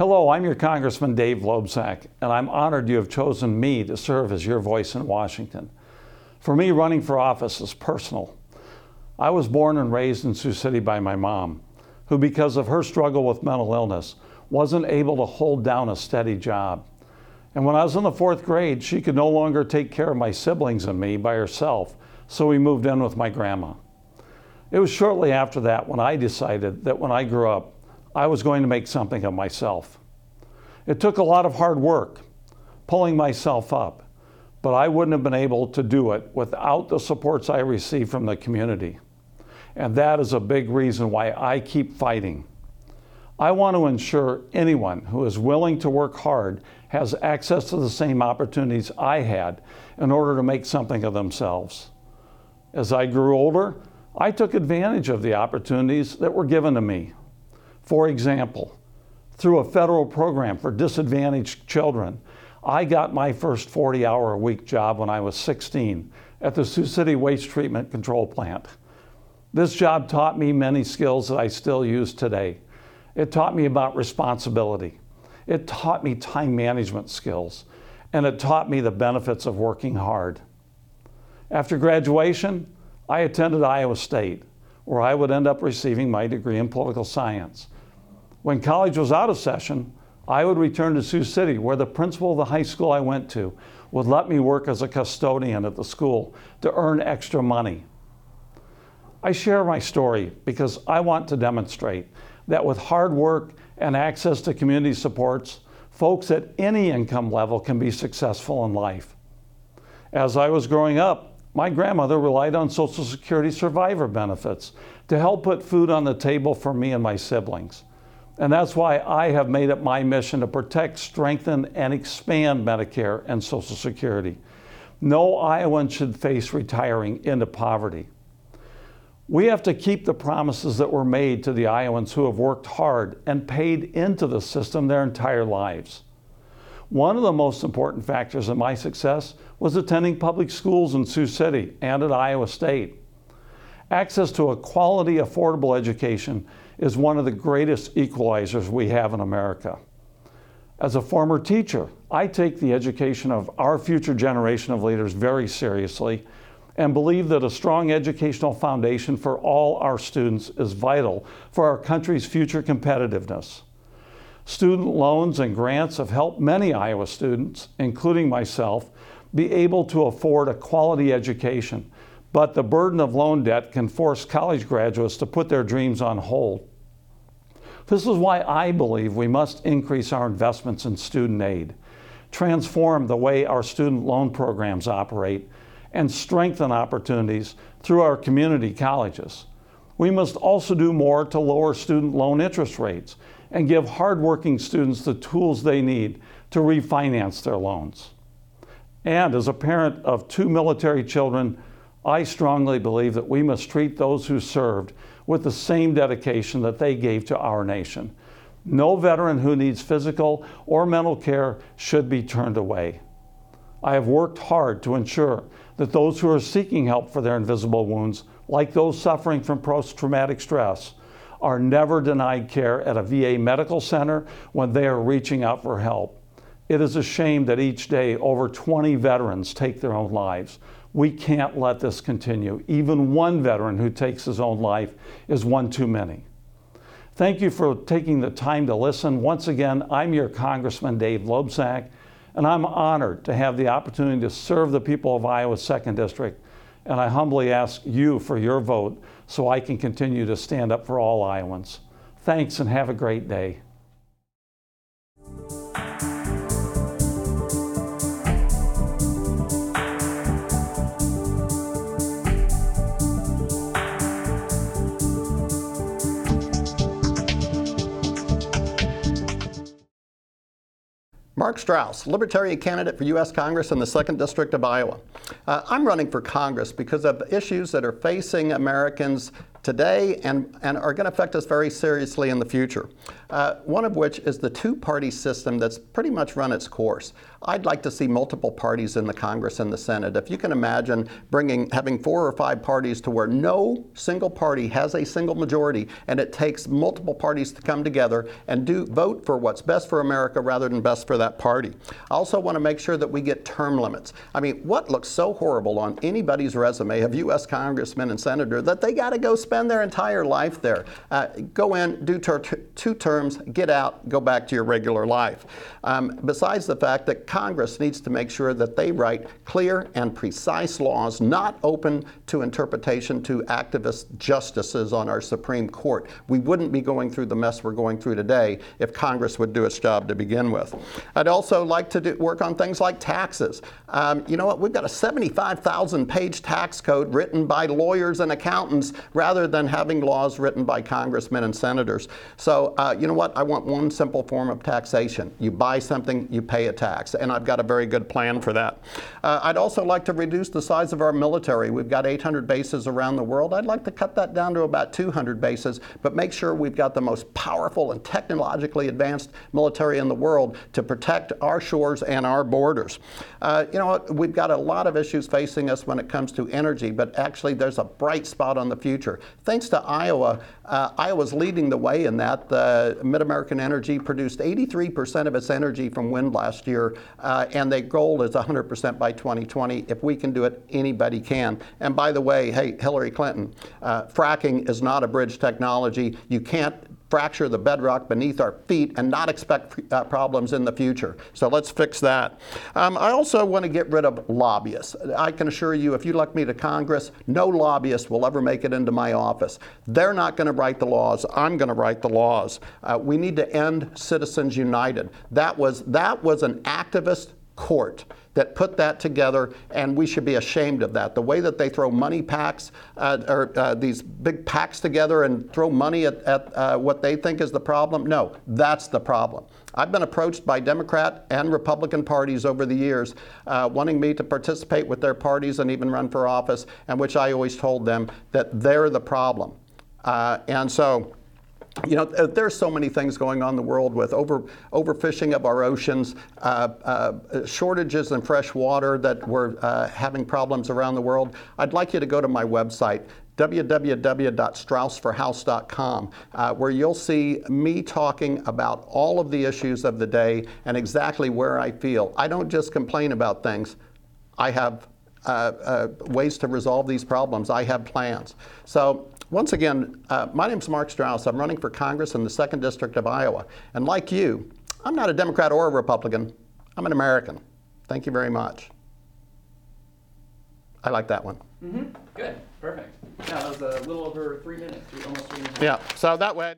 Hello, I'm your Congressman Dave Loebsack, and I'm honored you have chosen me to serve as your voice in Washington. For me, running for office is personal. I was born and raised in Sioux City by my mom, who, because of her struggle with mental illness, wasn't able to hold down a steady job. And when I was in the fourth grade, she could no longer take care of my siblings and me by herself, so we moved in with my grandma. It was shortly after that when I decided that when I grew up, I was going to make something of myself. It took a lot of hard work, pulling myself up, but I wouldn't have been able to do it without the supports I received from the community. And that is a big reason why I keep fighting. I want to ensure anyone who is willing to work hard has access to the same opportunities I had in order to make something of themselves. As I grew older, I took advantage of the opportunities that were given to me. For example, through a federal program for disadvantaged children, I got my first 40 hour a week job when I was 16 at the Sioux City Waste Treatment Control Plant. This job taught me many skills that I still use today. It taught me about responsibility. It taught me time management skills. And it taught me the benefits of working hard. After graduation, I attended Iowa State, where I would end up receiving my degree in political science. When college was out of session, I would return to Sioux City, where the principal of the high school I went to would let me work as a custodian at the school to earn extra money. I share my story because I want to demonstrate that with hard work and access to community supports, folks at any income level can be successful in life. As I was growing up, my grandmother relied on Social Security survivor benefits to help put food on the table for me and my siblings. And that's why I have made it my mission to protect, strengthen, and expand Medicare and Social Security. No Iowan should face retiring into poverty. We have to keep the promises that were made to the Iowans who have worked hard and paid into the system their entire lives. One of the most important factors in my success was attending public schools in Sioux City and at Iowa State. Access to a quality, affordable education is one of the greatest equalizers we have in America. As a former teacher, I take the education of our future generation of leaders very seriously and believe that a strong educational foundation for all our students is vital for our country's future competitiveness. Student loans and grants have helped many Iowa students, including myself, be able to afford a quality education, but the burden of loan debt can force college graduates to put their dreams on hold. This is why I believe we must increase our investments in student aid, transform the way our student loan programs operate, and strengthen opportunities through our community colleges. We must also do more to lower student loan interest rates and give hardworking students the tools they need to refinance their loans. And as a parent of two military children, I strongly believe that we must treat those who served with the same dedication that they gave to our nation. No veteran who needs physical or mental care should be turned away. I have worked hard to ensure that those who are seeking help for their invisible wounds, like those suffering from post traumatic stress, are never denied care at a VA medical center when they are reaching out for help. It is a shame that each day over 20 veterans take their own lives. We can't let this continue. Even one veteran who takes his own life is one too many. Thank you for taking the time to listen. Once again, I'm your Congressman Dave Loebsack, and I'm honored to have the opportunity to serve the people of Iowa's 2nd District. And I humbly ask you for your vote so I can continue to stand up for all Iowans. Thanks and have a great day. Mark Strauss, Libertarian candidate for U.S. Congress in the 2nd District of Iowa. Uh, I'm running for Congress because of issues that are facing Americans today and, and are going to affect us very seriously in the future. Uh, one of which is the two party system that's pretty much run its course. I'd like to see multiple parties in the Congress and the Senate. If you can imagine bringing having four or five parties to where no single party has a single majority and it takes multiple parties to come together and do vote for what's best for America rather than best for that party. I also want to make sure that we get term limits. I mean, what looks so horrible on anybody's resume of U.S. congressman and senator that they got to go spend their entire life there? Uh, go in, do ter- two terms, get out, go back to your regular life. Um, besides the fact that Congress needs to make sure that they write clear and precise laws, not open to interpretation to activist justices on our Supreme Court. We wouldn't be going through the mess we're going through today if Congress would do its job to begin with. I'd also like to do, work on things like taxes. Um, you know what? We've got a 75,000 page tax code written by lawyers and accountants rather than having laws written by congressmen and senators. So, uh, you know what? I want one simple form of taxation. You buy something, you pay a tax and I've got a very good plan for that. Uh, I'd also like to reduce the size of our military. We've got 800 bases around the world. I'd like to cut that down to about 200 bases, but make sure we've got the most powerful and technologically advanced military in the world to protect our shores and our borders. Uh, you know, we've got a lot of issues facing us when it comes to energy, but actually there's a bright spot on the future. Thanks to Iowa, uh, Iowa's leading the way in that. The Mid American Energy produced 83% of its energy from wind last year uh, and the goal is 100% by 2020. If we can do it, anybody can. And by the way, hey, Hillary Clinton, uh, fracking is not a bridge technology. You can't fracture the bedrock beneath our feet and not expect uh, problems in the future. So let's fix that. Um, I also want to get rid of lobbyists. I can assure you, if you elect me to Congress, no lobbyist will ever make it into my office. They're not going to write the laws. I'm going to write the laws. Uh, we need to end Citizens United. That was that was an activist court that put that together, and we should be ashamed of that. The way that they throw money PACs, uh, or uh, these big PACs together and throw money at, at uh, what they think is the problem, no, that's the problem. I've been approached by Democrat and Republican parties over the years uh, wanting me to participate with their parties and even run for office, and which I always told them that they're the problem. Uh, and so, you know, there's so many things going on in the world with over overfishing of our oceans, uh, uh, shortages in fresh water that we're uh, having problems around the world. I'd like you to go to my website www.straussforhouse.com, uh, where you'll see me talking about all of the issues of the day and exactly where I feel. I don't just complain about things. I have uh, uh, ways to resolve these problems. I have plans. So once again, uh, my name is Mark Strauss. I'm running for Congress in the 2nd District of Iowa. And like you, I'm not a Democrat or a Republican. I'm an American. Thank you very much. I like that one. Mm-hmm. Good. Perfect. Yeah, that was a little over three minutes, almost three minutes. Yeah, so that way.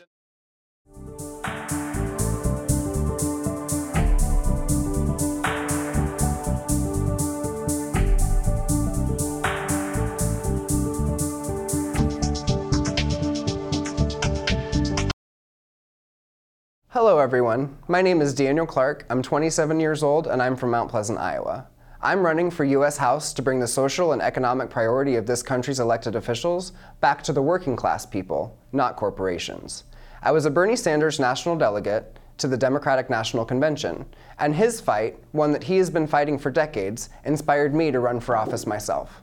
Hello, everyone. My name is Daniel Clark. I'm 27 years old and I'm from Mount Pleasant, Iowa. I'm running for U.S. House to bring the social and economic priority of this country's elected officials back to the working class people, not corporations. I was a Bernie Sanders national delegate to the Democratic National Convention, and his fight, one that he has been fighting for decades, inspired me to run for office myself.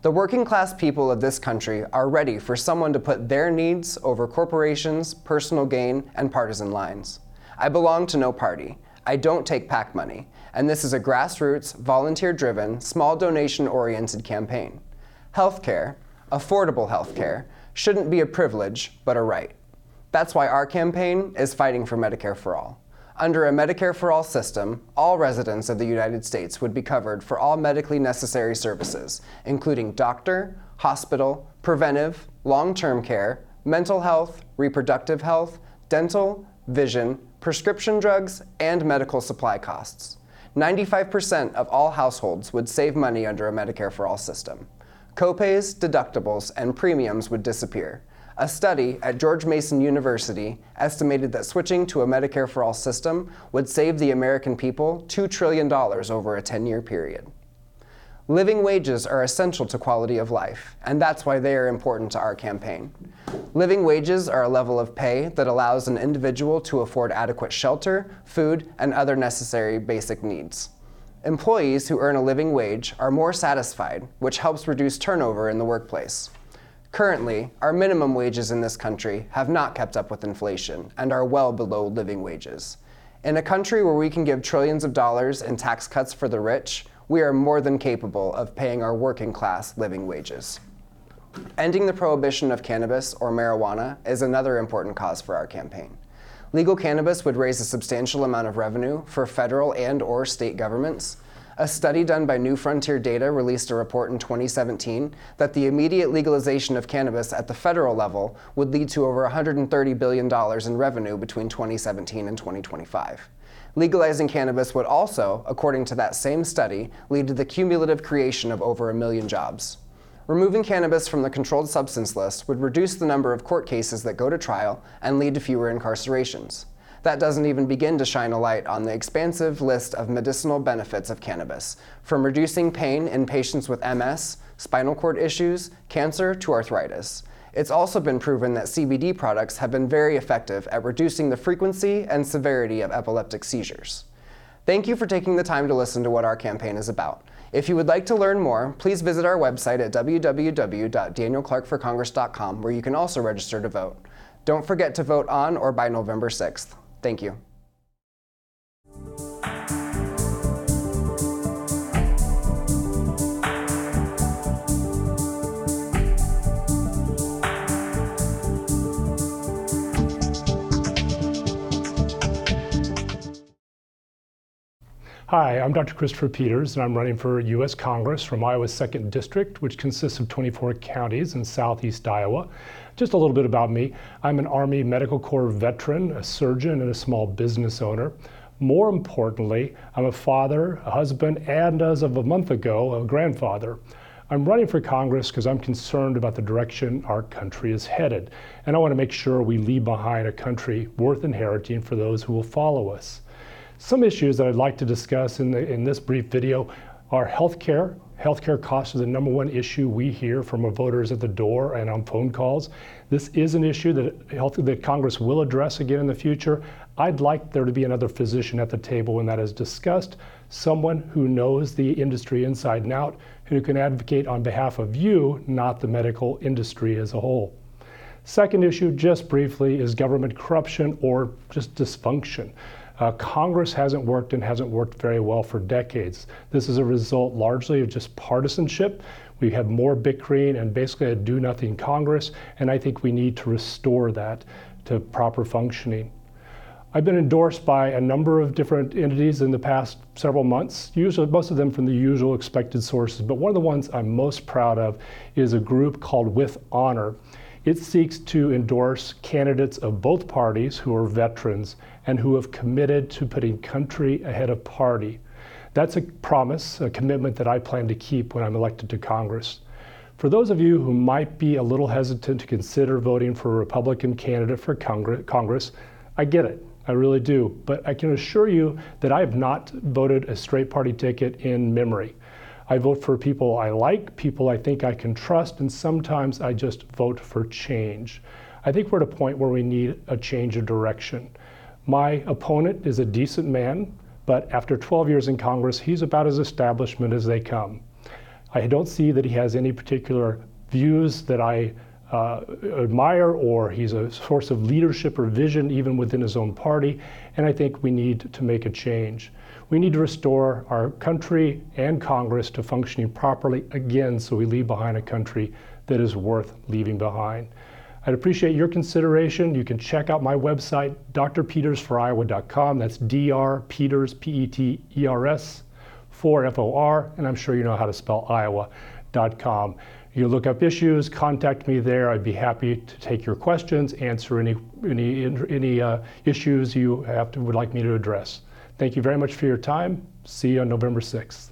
The working class people of this country are ready for someone to put their needs over corporations, personal gain, and partisan lines. I belong to no party. I don't take PAC money, and this is a grassroots, volunteer driven, small donation oriented campaign. Healthcare, affordable healthcare, shouldn't be a privilege, but a right. That's why our campaign is fighting for Medicare for All. Under a Medicare for All system, all residents of the United States would be covered for all medically necessary services, including doctor, hospital, preventive, long term care, mental health, reproductive health, dental, vision, prescription drugs, and medical supply costs. 95% of all households would save money under a Medicare for All system. Copays, deductibles, and premiums would disappear. A study at George Mason University estimated that switching to a Medicare for All system would save the American people $2 trillion over a 10 year period. Living wages are essential to quality of life, and that's why they are important to our campaign. Living wages are a level of pay that allows an individual to afford adequate shelter, food, and other necessary basic needs. Employees who earn a living wage are more satisfied, which helps reduce turnover in the workplace. Currently, our minimum wages in this country have not kept up with inflation and are well below living wages. In a country where we can give trillions of dollars in tax cuts for the rich, we are more than capable of paying our working class living wages. Ending the prohibition of cannabis or marijuana is another important cause for our campaign. Legal cannabis would raise a substantial amount of revenue for federal and or state governments. A study done by New Frontier Data released a report in 2017 that the immediate legalization of cannabis at the federal level would lead to over $130 billion in revenue between 2017 and 2025. Legalizing cannabis would also, according to that same study, lead to the cumulative creation of over a million jobs. Removing cannabis from the controlled substance list would reduce the number of court cases that go to trial and lead to fewer incarcerations. That doesn't even begin to shine a light on the expansive list of medicinal benefits of cannabis, from reducing pain in patients with MS, spinal cord issues, cancer, to arthritis. It's also been proven that CBD products have been very effective at reducing the frequency and severity of epileptic seizures. Thank you for taking the time to listen to what our campaign is about. If you would like to learn more, please visit our website at www.danielclarkforcongress.com where you can also register to vote. Don't forget to vote on or by November 6th. Thank you. Hi, I'm Dr. Christopher Peters, and I'm running for U.S. Congress from Iowa's 2nd District, which consists of 24 counties in southeast Iowa. Just a little bit about me I'm an Army Medical Corps veteran, a surgeon, and a small business owner. More importantly, I'm a father, a husband, and as of a month ago, a grandfather. I'm running for Congress because I'm concerned about the direction our country is headed, and I want to make sure we leave behind a country worth inheriting for those who will follow us. Some issues that I'd like to discuss in, the, in this brief video are healthcare. Healthcare costs are the number one issue we hear from our voters at the door and on phone calls. This is an issue that, health, that Congress will address again in the future. I'd like there to be another physician at the table when that is discussed, someone who knows the industry inside and out, who can advocate on behalf of you, not the medical industry as a whole. Second issue, just briefly, is government corruption or just dysfunction. Uh, Congress hasn't worked and hasn't worked very well for decades. This is a result largely of just partisanship. We have more bickering and basically a do nothing Congress, and I think we need to restore that to proper functioning. I've been endorsed by a number of different entities in the past several months, usually most of them from the usual expected sources, but one of the ones I'm most proud of is a group called With Honor. It seeks to endorse candidates of both parties who are veterans and who have committed to putting country ahead of party. That's a promise, a commitment that I plan to keep when I'm elected to Congress. For those of you who might be a little hesitant to consider voting for a Republican candidate for Congress, I get it. I really do. But I can assure you that I have not voted a straight party ticket in memory. I vote for people I like, people I think I can trust, and sometimes I just vote for change. I think we're at a point where we need a change of direction. My opponent is a decent man, but after 12 years in Congress, he's about as establishment as they come. I don't see that he has any particular views that I uh, admire or he's a source of leadership or vision even within his own party, and I think we need to make a change. We need to restore our country and Congress to functioning properly again so we leave behind a country that is worth leaving behind. I'd appreciate your consideration. You can check out my website, drpetersforiowa.com. That's Dr. Peters, P E T E R S, for F O R, and I'm sure you know how to spell Iowa.com. You look up issues, contact me there. I'd be happy to take your questions, answer any, any, any uh, issues you have to, would like me to address. Thank you very much for your time. See you on November 6th.